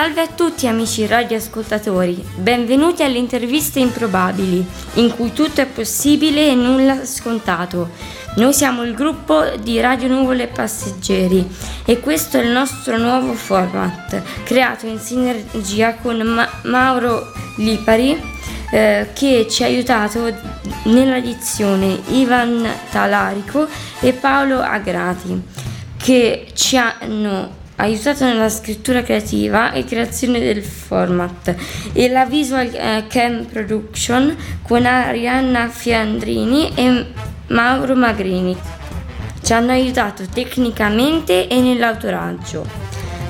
Salve a tutti amici radioascoltatori, benvenuti alle interviste improbabili, in cui tutto è possibile e nulla scontato. Noi siamo il gruppo di Radio Nuvole Passeggeri e questo è il nostro nuovo format, creato in sinergia con Ma- Mauro Lipari, eh, che ci ha aiutato nella dizione, Ivan Talarico e Paolo Agrati, che ci hanno aiutato nella scrittura creativa e creazione del format e la visual eh, cam production con Arianna Fiandrini e Mauro Magrini. Ci hanno aiutato tecnicamente e nell'autoraggio.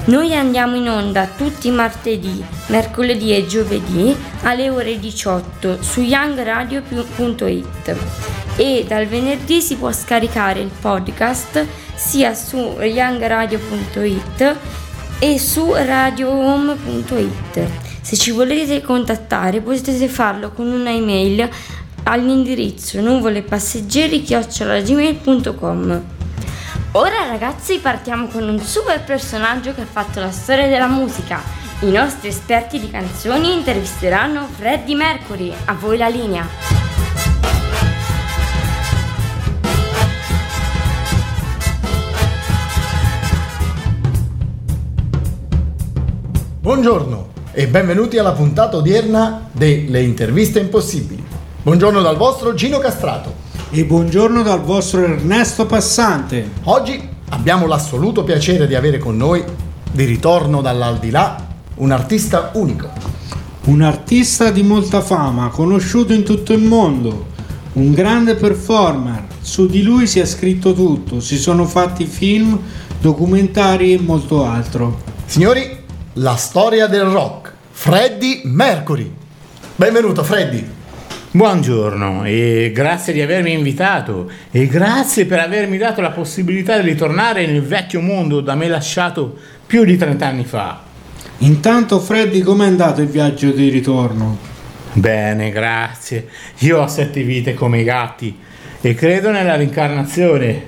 Noi andiamo in onda tutti i martedì, mercoledì e giovedì alle ore 18 su youngradio.it e dal venerdì si può scaricare il podcast sia su youngradio.it e su radiohome.it. Se ci volete contattare potete farlo con una email all'indirizzo nuvolepasseggeri.gmail.com Ora ragazzi partiamo con un super personaggio che ha fatto la storia della musica. I nostri esperti di canzoni intervisteranno Freddie Mercury. A voi la linea. Buongiorno e benvenuti alla puntata odierna delle interviste impossibili. Buongiorno dal vostro Gino Castrato. E buongiorno dal vostro Ernesto Passante. Oggi abbiamo l'assoluto piacere di avere con noi, di ritorno dall'aldilà, un artista unico. Un artista di molta fama, conosciuto in tutto il mondo, un grande performer. Su di lui si è scritto tutto, si sono fatti film, documentari e molto altro. Signori, la storia del rock, Freddie Mercury. Benvenuto Freddie. Buongiorno e grazie di avermi invitato e grazie per avermi dato la possibilità di ritornare nel vecchio mondo da me lasciato più di 30 anni fa. Intanto Freddy com'è andato il viaggio di ritorno? Bene, grazie. Io ho sette vite come i gatti e credo nella reincarnazione.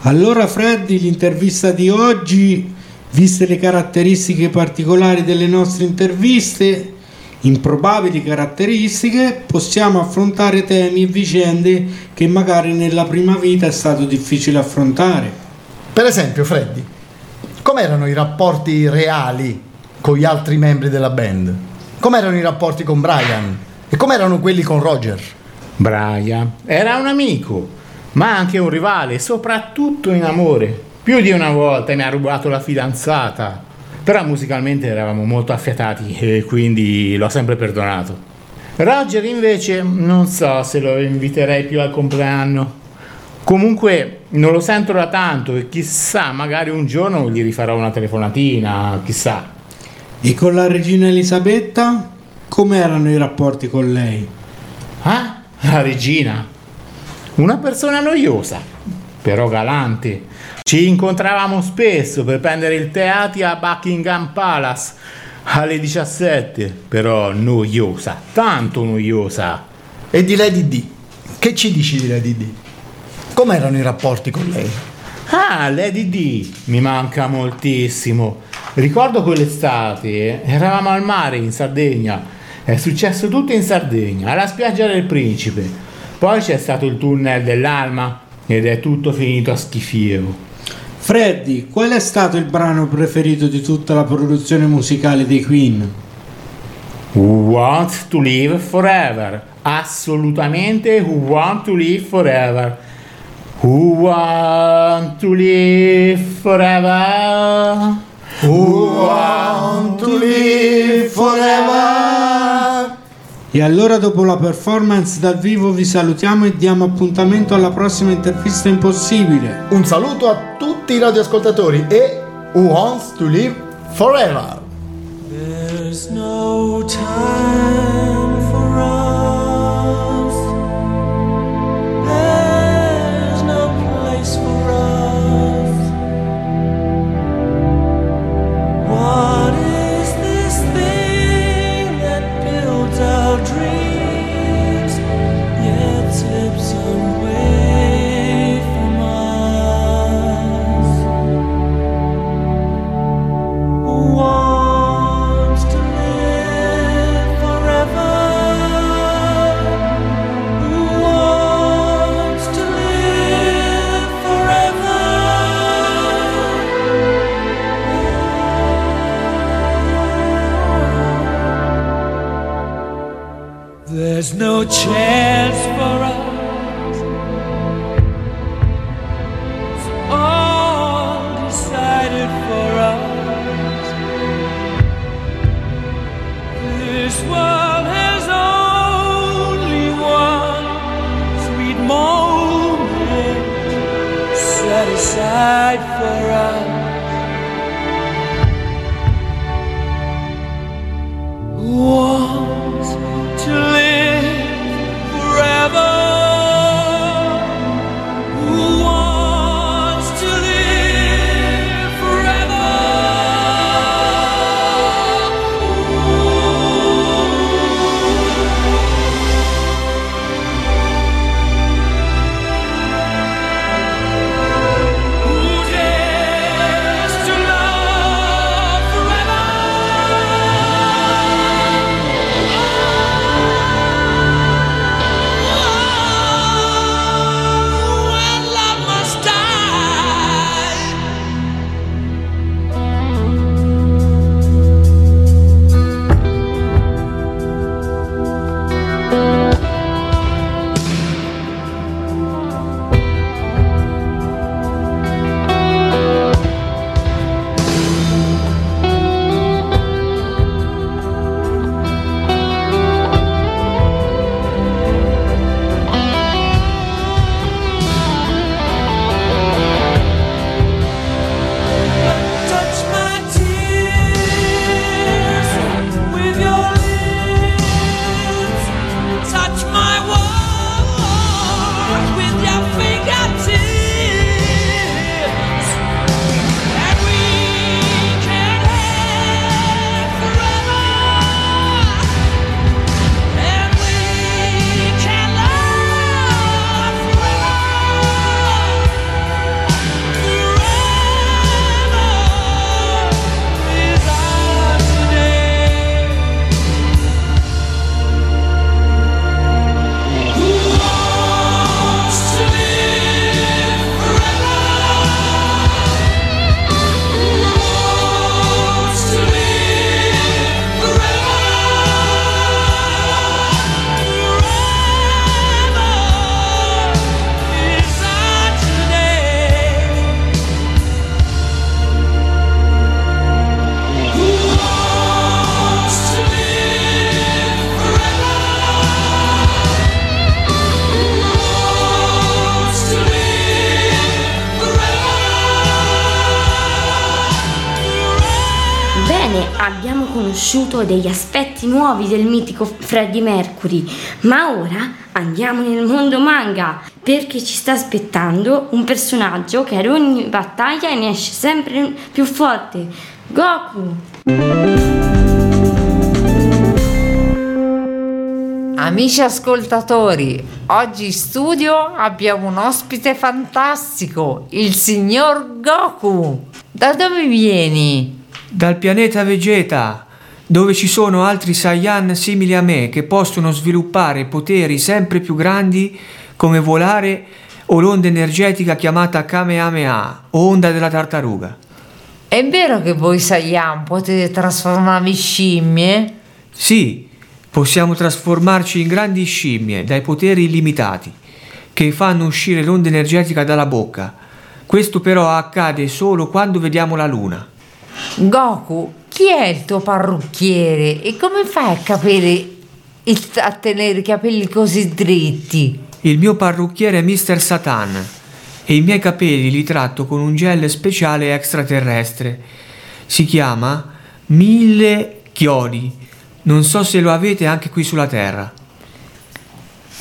Allora Freddy, l'intervista di oggi Viste le caratteristiche particolari delle nostre interviste, improbabili caratteristiche, possiamo affrontare temi e vicende che magari nella prima vita è stato difficile affrontare. Per esempio, Freddy, com'erano i rapporti reali con gli altri membri della band? Com'erano i rapporti con Brian? E com'erano quelli con Roger? Brian era un amico, ma anche un rivale, soprattutto in amore. Più di una volta mi ha rubato la fidanzata, però musicalmente eravamo molto affiatati e quindi l'ho sempre perdonato. Roger invece non so se lo inviterei più al compleanno. Comunque non lo sento da tanto e chissà, magari un giorno gli rifarò una telefonatina, chissà. E con la regina Elisabetta? Come erano i rapporti con lei? Ah, la regina? Una persona noiosa, però galante ci incontravamo spesso per prendere il teatro a Buckingham Palace alle 17, però noiosa, tanto noiosa. E di Lady D? Che ci dici di Lady D? Com'erano i rapporti con lei? Ah, Lady D mi manca moltissimo. Ricordo quell'estate, eravamo al mare in Sardegna. È successo tutto in Sardegna, alla spiaggia del Principe. Poi c'è stato il tunnel dell'Alma ed è tutto finito a schifio. Freddy, qual è stato il brano preferito di tutta la produzione musicale dei Queen? Who Want to Live Forever. Assolutamente Who Want to Live Forever. Who Want to Live Forever. Who Want to Live Forever. E allora dopo la performance dal vivo vi salutiamo e diamo appuntamento alla prossima intervista impossibile. Un saluto a tutti i radioascoltatori e Who Wants to Live Forever. There's no time There's no chance for us. It's all decided for us. This world has only one sweet moment set aside for us. Conosciuto degli aspetti nuovi del mitico Freddie Mercury, ma ora andiamo nel mondo manga, perché ci sta aspettando un personaggio che ad ogni battaglia ne esce sempre più forte, Goku. Amici ascoltatori, oggi in studio abbiamo un ospite fantastico, il signor Goku. Da dove vieni? Dal pianeta Vegeta, dove ci sono altri Saiyan simili a me che possono sviluppare poteri sempre più grandi come volare o l'onda energetica chiamata Kamehameha o onda della tartaruga. È vero che voi Saiyan potete trasformarvi in scimmie? Sì, possiamo trasformarci in grandi scimmie dai poteri illimitati che fanno uscire l'onda energetica dalla bocca. Questo però accade solo quando vediamo la luna. Goku, chi è il tuo parrucchiere e come fai a capire a tenere i capelli così dritti? Il mio parrucchiere è Mr. Satan e i miei capelli li tratto con un gel speciale extraterrestre. Si chiama Mille Chiodi. Non so se lo avete anche qui sulla Terra.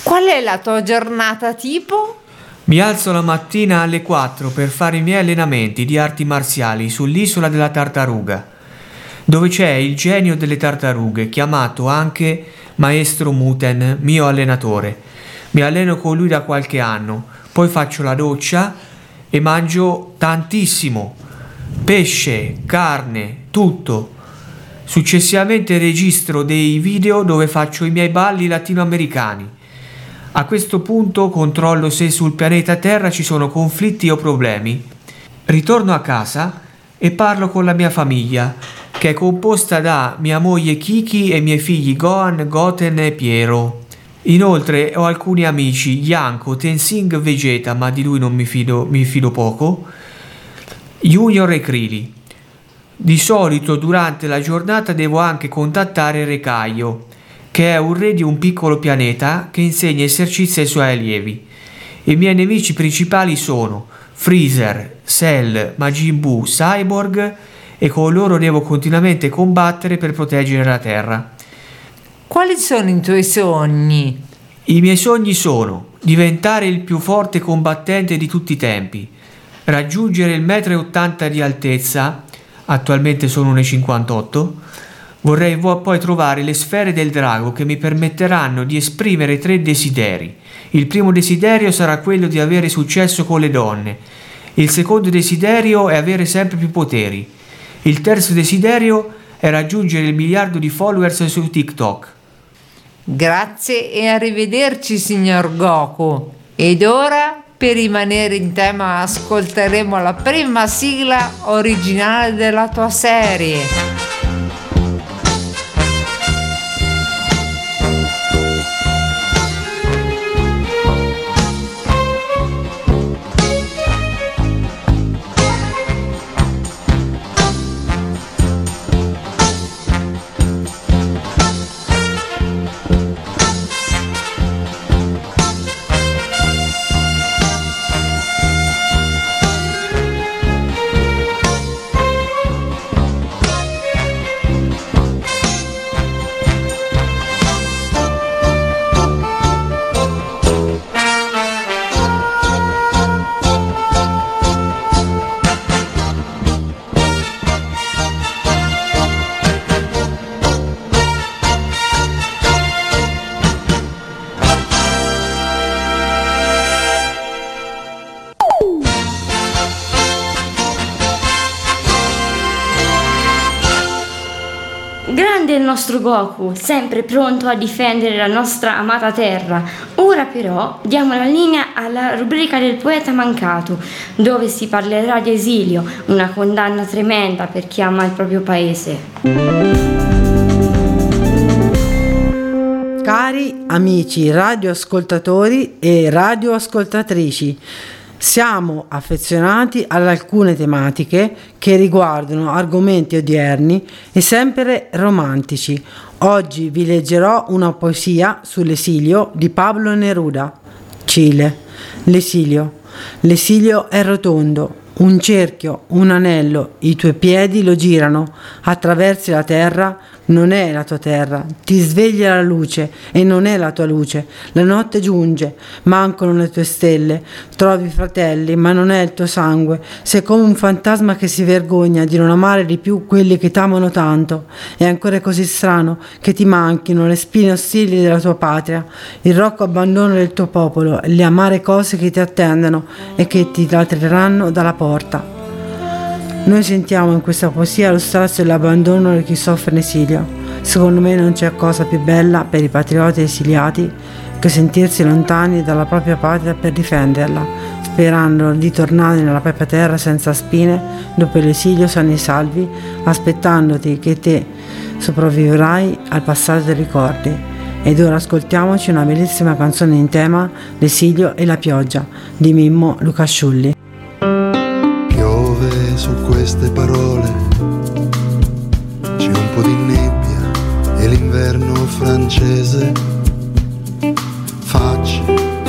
Qual è la tua giornata tipo? Mi alzo la mattina alle 4 per fare i miei allenamenti di arti marziali sull'isola della tartaruga, dove c'è il genio delle tartarughe, chiamato anche Maestro Muten, mio allenatore. Mi alleno con lui da qualche anno, poi faccio la doccia e mangio tantissimo. Pesce, carne, tutto. Successivamente registro dei video dove faccio i miei balli latinoamericani. A questo punto controllo se sul pianeta Terra ci sono conflitti o problemi. Ritorno a casa e parlo con la mia famiglia, che è composta da mia moglie Kiki e miei figli Gohan, Goten e Piero. Inoltre ho alcuni amici, Yanko, Tensing, Vegeta, ma di lui non mi fido, mi fido poco, Junior e Krili. Di solito durante la giornata devo anche contattare Recaio, che è un re di un piccolo pianeta che insegna esercizi ai suoi allievi. I miei nemici principali sono Freezer, Cell, Majin Buu, Cyborg e con loro devo continuamente combattere per proteggere la Terra. Quali sono i tuoi sogni? I miei sogni sono diventare il più forte combattente di tutti i tempi, raggiungere il 1,80 m di altezza, attualmente sono 1,58 m, vorrei vo- poi trovare le sfere del drago che mi permetteranno di esprimere tre desideri. Il primo desiderio sarà quello di avere successo con le donne, il secondo desiderio è avere sempre più poteri, il terzo desiderio è raggiungere il miliardo di followers su TikTok. Grazie e arrivederci, signor Goku. Ed ora, per rimanere in tema, ascolteremo la prima sigla originale della tua serie. Nostro Goku, sempre pronto a difendere la nostra amata terra. Ora però diamo la linea alla rubrica del poeta mancato, dove si parlerà di esilio, una condanna tremenda per chi ama il proprio paese. Cari amici radioascoltatori e radioascoltatrici, siamo affezionati ad alcune tematiche che riguardano argomenti odierni e sempre romantici. Oggi vi leggerò una poesia sull'esilio di Pablo Neruda. Cile. L'esilio. L'esilio è rotondo, un cerchio, un anello, i tuoi piedi lo girano, attraversi la terra, non è la tua terra, ti sveglia la luce e non è la tua luce, la notte giunge, mancano le tue stelle, trovi fratelli, ma non è il tuo sangue, sei come un fantasma che si vergogna di non amare di più quelli che t'amano tanto, è ancora così strano che ti manchino le spine ostili della tua patria, il rocco abbandono del tuo popolo, le amare cose che ti attendono e che ti latreranno dalla porta. Noi sentiamo in questa poesia lo strazio e l'abbandono di chi soffre in esilio. Secondo me non c'è cosa più bella per i patrioti esiliati che sentirsi lontani dalla propria patria per difenderla, sperando di tornare nella propria terra senza spine, dopo l'esilio sani e salvi, aspettandoti che te sopravvivrai al passato dei ricordi. Ed ora ascoltiamoci una bellissima canzone in tema, L'esilio e la pioggia, di Mimmo Lucasciulli. Francese. Facce,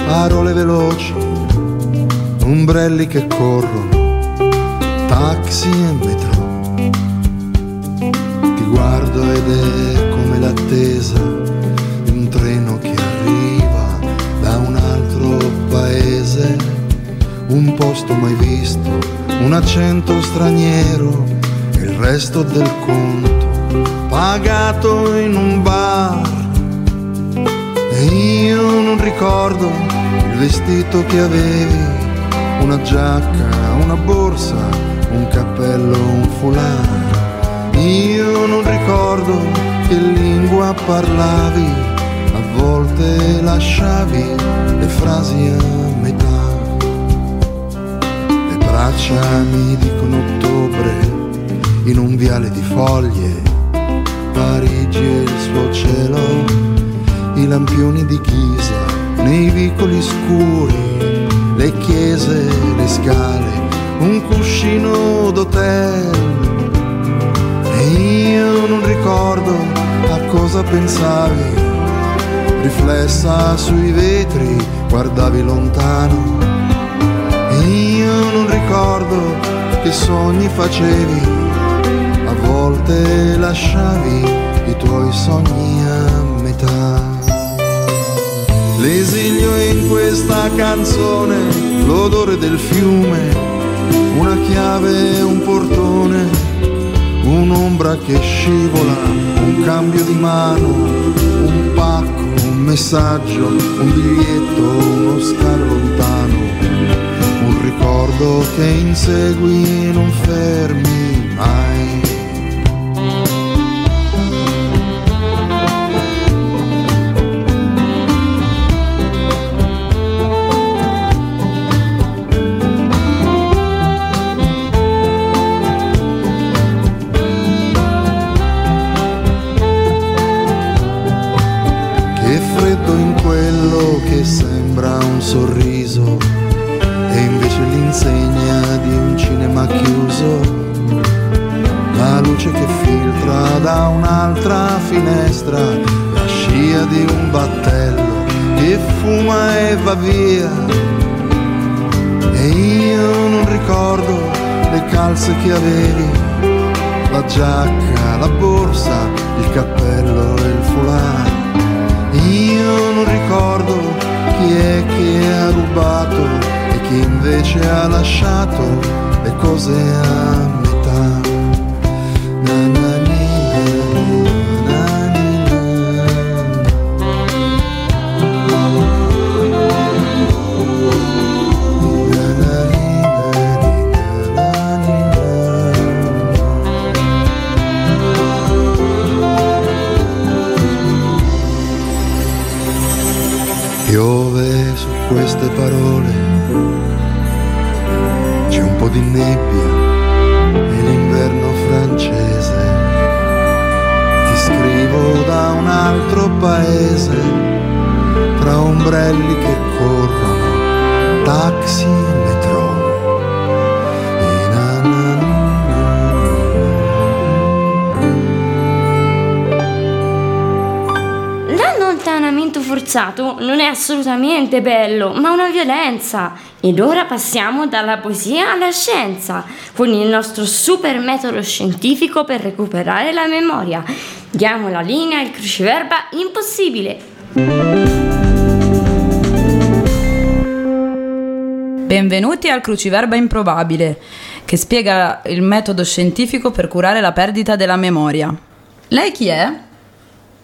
parole veloci, ombrelli che corrono, taxi e metro. Ti guardo ed è come l'attesa di un treno che arriva da un altro paese un posto mai visto, un accento straniero il resto del conto pagato in un bar. Io non ricordo il vestito che avevi, una giacca, una borsa, un cappello, un foulard. Io non ricordo che lingua parlavi, a volte lasciavi le frasi a metà le braccia mi dicono ottobre in un viale di foglie, Parigi e il suo cielo, i lampioni di Ghisa, nei vicoli scuri, le chiese, le scale, un cuscino d'hotel. E io non ricordo a cosa pensavi, riflessa sui vetri, guardavi lontano. E io non ricordo che sogni facevi, a volte lasciavi i tuoi sogni a metà. L'esilio in questa canzone, l'odore del fiume, una chiave, un portone, un'ombra che scivola, un cambio di mano, un pacco, un messaggio, un biglietto, uno scalo lontano, un ricordo che insegui, non fermi va via. E io non ricordo le calze che avevi, la giacca, la borsa, il cappello e il foulard. Io non ricordo chi è che ha rubato e chi invece ha lasciato le cose a metà. Piove su queste parole, c'è un po' di nebbia e l'inverno francese. Ti scrivo da un altro paese, tra ombrelli che corrono, taxi L'allontanamento forzato non è assolutamente bello, ma una violenza. Ed ora passiamo dalla poesia alla scienza, con il nostro super metodo scientifico per recuperare la memoria. Diamo la linea al cruciverba impossibile. Benvenuti al Cruciverba Improbabile, che spiega il metodo scientifico per curare la perdita della memoria. Lei chi è?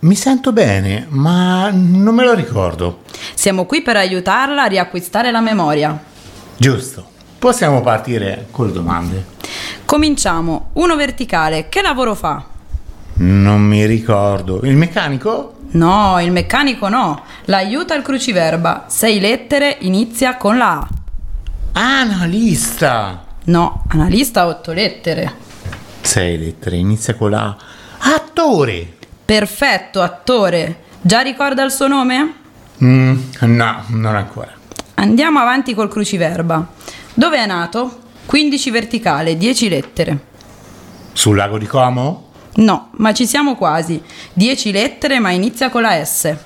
Mi sento bene, ma non me lo ricordo. Siamo qui per aiutarla a riacquistare la memoria. Giusto. Possiamo partire con le domande. Cominciamo. Uno verticale, che lavoro fa? Non mi ricordo. Il meccanico? No, il meccanico no. L'aiuta al cruciverba. Sei lettere, inizia con la A. Analista. No, analista otto lettere. Sei lettere, inizia con la A. Attore. Perfetto, attore. Già ricorda il suo nome? Mm, no, non ancora. Andiamo avanti col cruciverba. Dove è nato? 15 verticale, 10 lettere. Sul lago di Como? No, ma ci siamo quasi. 10 lettere, ma inizia con la S.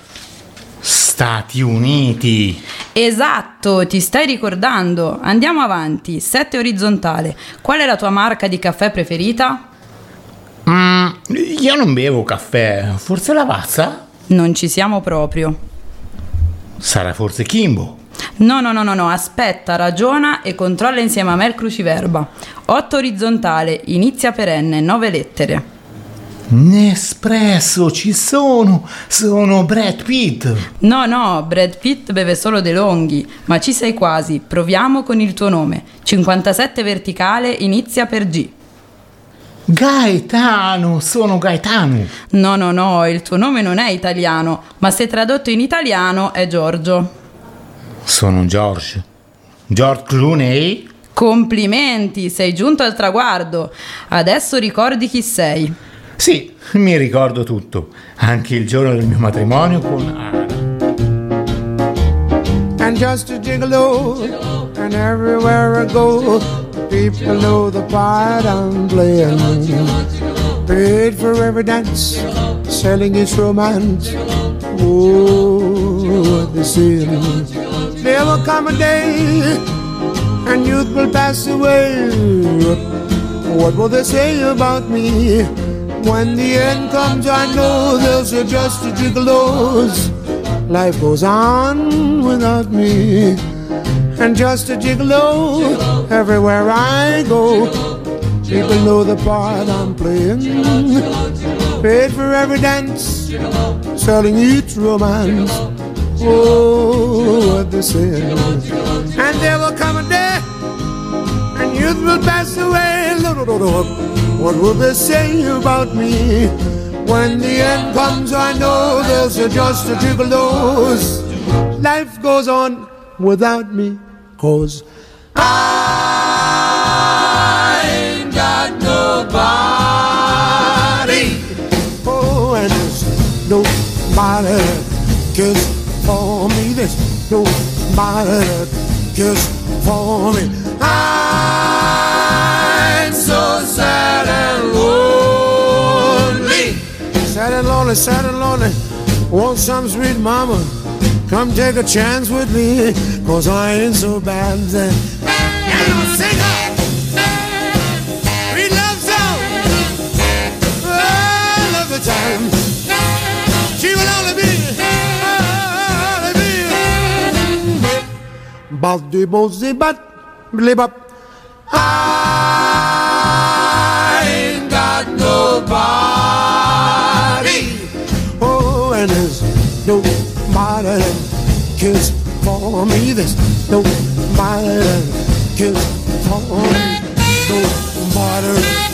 Stati Uniti. Esatto, ti stai ricordando. Andiamo avanti. 7 orizzontale. Qual è la tua marca di caffè preferita? Io non bevo caffè. Forse Lavazza? Non ci siamo proprio. Sarà forse Kimbo. No, no, no, no, no, aspetta, ragiona e controlla insieme a me il cruciverba. 8 orizzontale, inizia per N, 9 lettere. Nespresso, ci sono. Sono Brad Pitt. No, no, Brad Pitt beve solo De Longhi, ma ci sei quasi. Proviamo con il tuo nome. 57 verticale, inizia per G. Gaetano, sono Gaetano. No, no, no, il tuo nome non è italiano, ma se tradotto in italiano è Giorgio. Sono George. George Clooney? Complimenti, sei giunto al traguardo. Adesso ricordi chi sei. Sì, mi ricordo tutto. Anche il giorno del mio matrimonio con Ana. and just a gigolo. And everywhere I go, people know the part I'm playing. Paid for every dance, selling its romance. Oh, the sin. There will come a day, and youth will pass away. What will they say about me? When the end comes, I know they'll say just a gigolos. Life goes on without me. And just a gigolo everywhere I go. People know the part I'm playing. Paid for every dance, selling each romance. Oh, what they say. And there will come a day, and youth will pass away. What will they say about me? When the end comes, I know there's just a gigolos. Life goes on without me, cause I ain't got nobody. Oh, and there's nobody cares for me. There's nobody cares for me. I'm so sad and lonely. Sad and lonely, sad and lonely. Want some sweet mama? Come take a chance with me, cause I ain't so bad. Then. And I'll sing. Sweet love song. Love the time. She will only be, only be. Bop de bo zi bat, blip up. Ah. mighty kiss for me. There's no matter. kiss for me. No matter.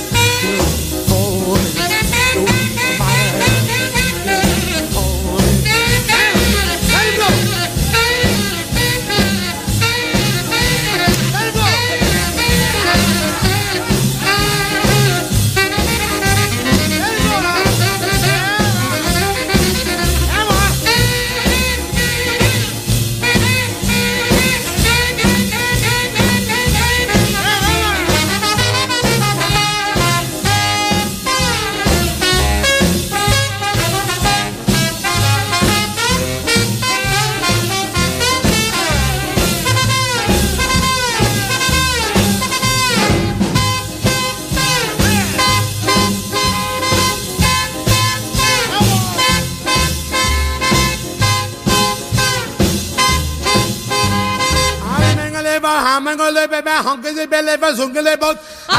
ham and go live by my hunkers and belly for. I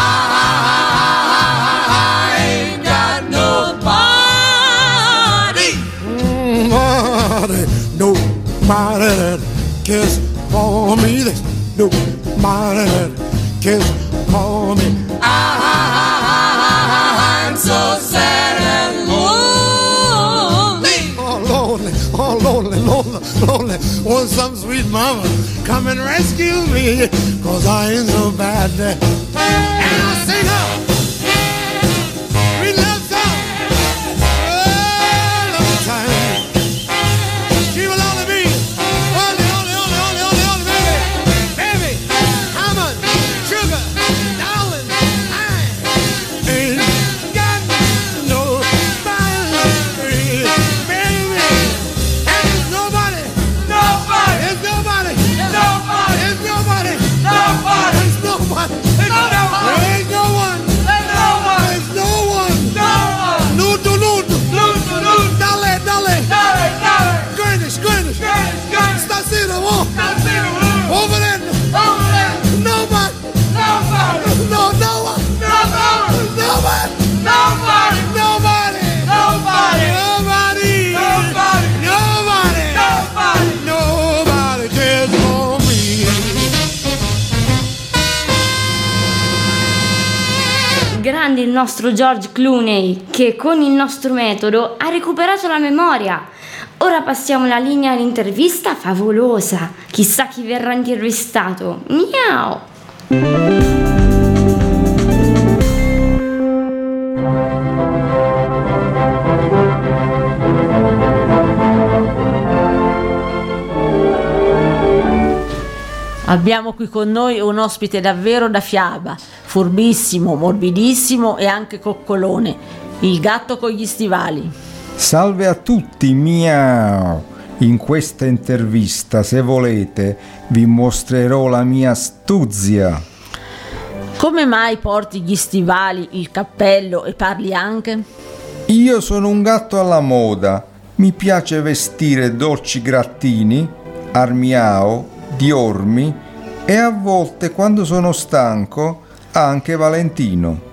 ain't got nobody. Nobody, nobody that cares for me. There's nobody that cares for me. Ah. Lonely. Want some sweet mama come and rescue me, cause I ain't so bad. And I'll sing her. Nostro George Clooney che con il nostro metodo ha recuperato la memoria. Ora passiamo la linea all'intervista favolosa. Chissà chi verrà intervistato. Miau! Abbiamo qui con noi un ospite davvero da fiaba, furbissimo, morbidissimo e anche coccolone, il gatto con gli stivali. Salve a tutti, miau! In questa intervista, se volete, vi mostrerò la mia astuzia. Come mai porti gli stivali, il cappello e parli anche? Io sono un gatto alla moda. Mi piace vestire dolci grattini, armiao, diormi e a volte, quando sono stanco, anche Valentino.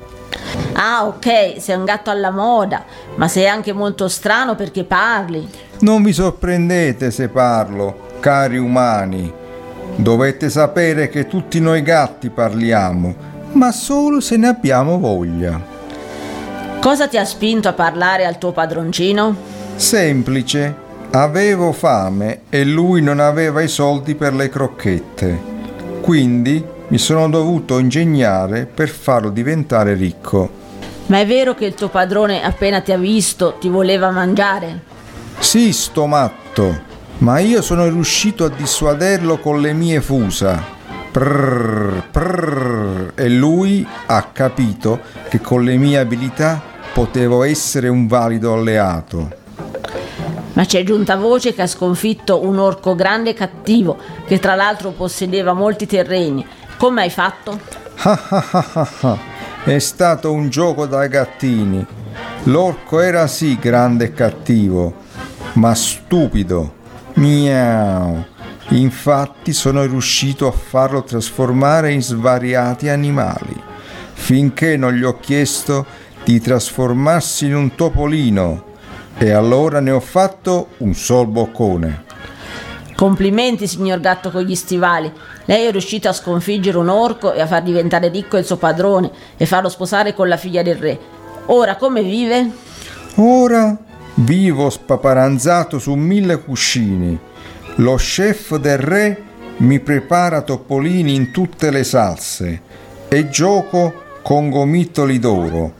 Ah, ok, sei un gatto alla moda, ma sei anche molto strano perché parli. Non vi sorprendete se parlo, cari umani. Dovete sapere che tutti noi gatti parliamo, ma solo se ne abbiamo voglia. Cosa ti ha spinto a parlare al tuo padroncino? Semplice, avevo fame e lui non aveva i soldi per le crocchette. Quindi mi sono dovuto ingegnare per farlo diventare ricco. Ma è vero che il tuo padrone appena ti ha visto ti voleva mangiare? Sì, sto matto, ma io sono riuscito a dissuaderlo con le mie fusa. Prrr, prrr, e lui ha capito che con le mie abilità potevo essere un valido alleato. Ma c'è giunta voce che ha sconfitto un orco grande e cattivo, che tra l'altro possedeva molti terreni. Come hai fatto? Ah ah ah. È stato un gioco da gattini. L'orco era sì grande e cattivo, ma stupido. Miau. Infatti sono riuscito a farlo trasformare in svariati animali, finché non gli ho chiesto di trasformarsi in un topolino. E allora ne ho fatto un sol boccone. Complimenti, signor gatto con gli stivali. Lei è riuscito a sconfiggere un orco e a far diventare ricco il suo padrone e farlo sposare con la figlia del re. Ora come vive? Ora vivo spaparanzato su mille cuscini. Lo chef del re mi prepara topolini in tutte le salse e gioco con gomitoli d'oro.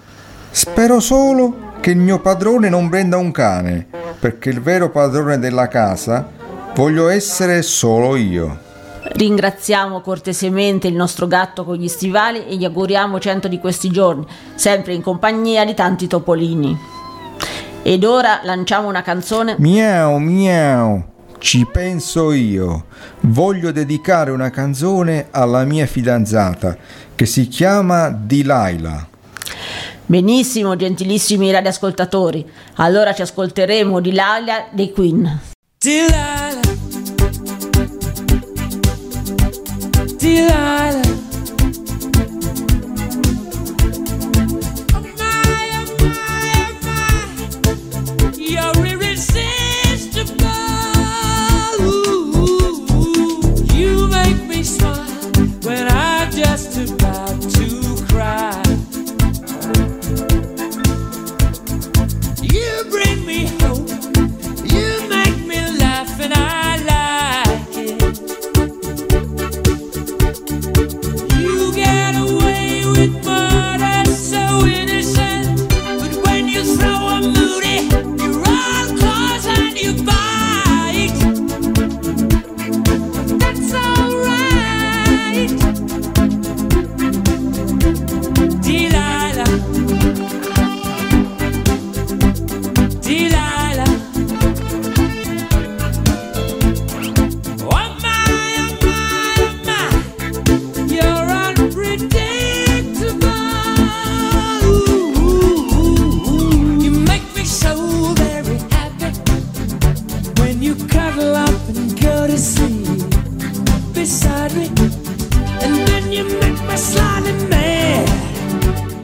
Spero solo che il mio padrone non prenda un cane, perché il vero padrone della casa voglio essere solo io. Ringraziamo cortesemente il nostro gatto con gli stivali e gli auguriamo cento di questi giorni, sempre in compagnia di tanti topolini. Ed ora lanciamo una canzone. Miau, miau, ci penso io. Voglio dedicare una canzone alla mia fidanzata che si chiama Delilah. Benissimo, gentilissimi radioascoltatori. Allora ci ascolteremo di Laila dei Queen. Delilah. Delilah.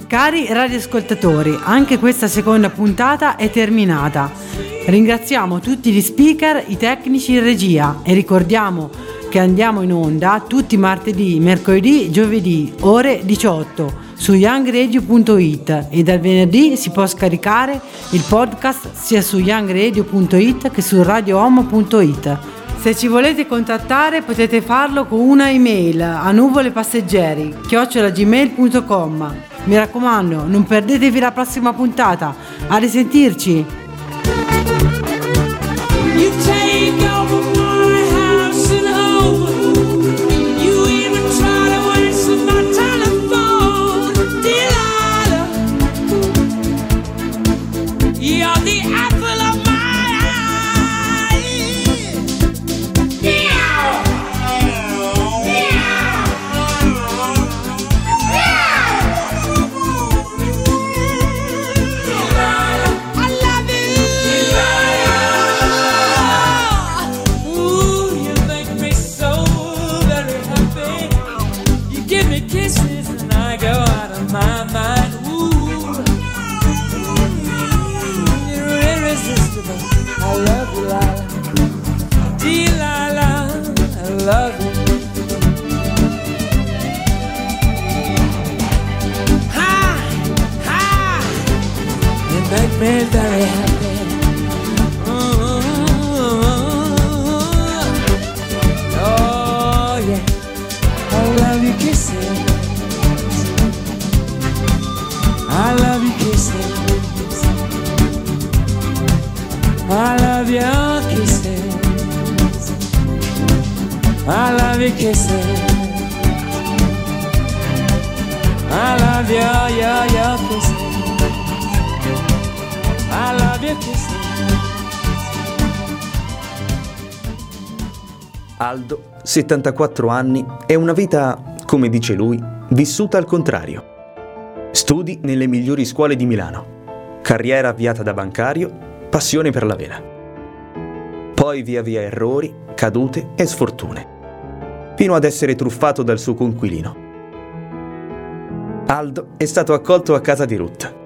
Cari radioascoltatori, anche questa seconda puntata è terminata. Ringraziamo tutti gli speaker, i tecnici in regia e ricordiamo che andiamo in onda tutti martedì, mercoledì, giovedì, ore 18 su youngradio.it e dal venerdì si può scaricare il podcast sia su youngradio.it che su radiohomo.it. Se ci volete contattare potete farlo con una email a nuvolepasseggeri chiocciolagmail.com. Mi raccomando, non perdetevi la prossima puntata. A risentirci! Aldo, 74 anni, e una vita, come dice lui, vissuta al contrario. Studi nelle migliori scuole di Milano. Carriera avviata da bancario, passione per la vela. Poi via via errori, cadute e sfortune. Fino ad essere truffato dal suo conquilino. Aldo è stato accolto a casa di Ruth.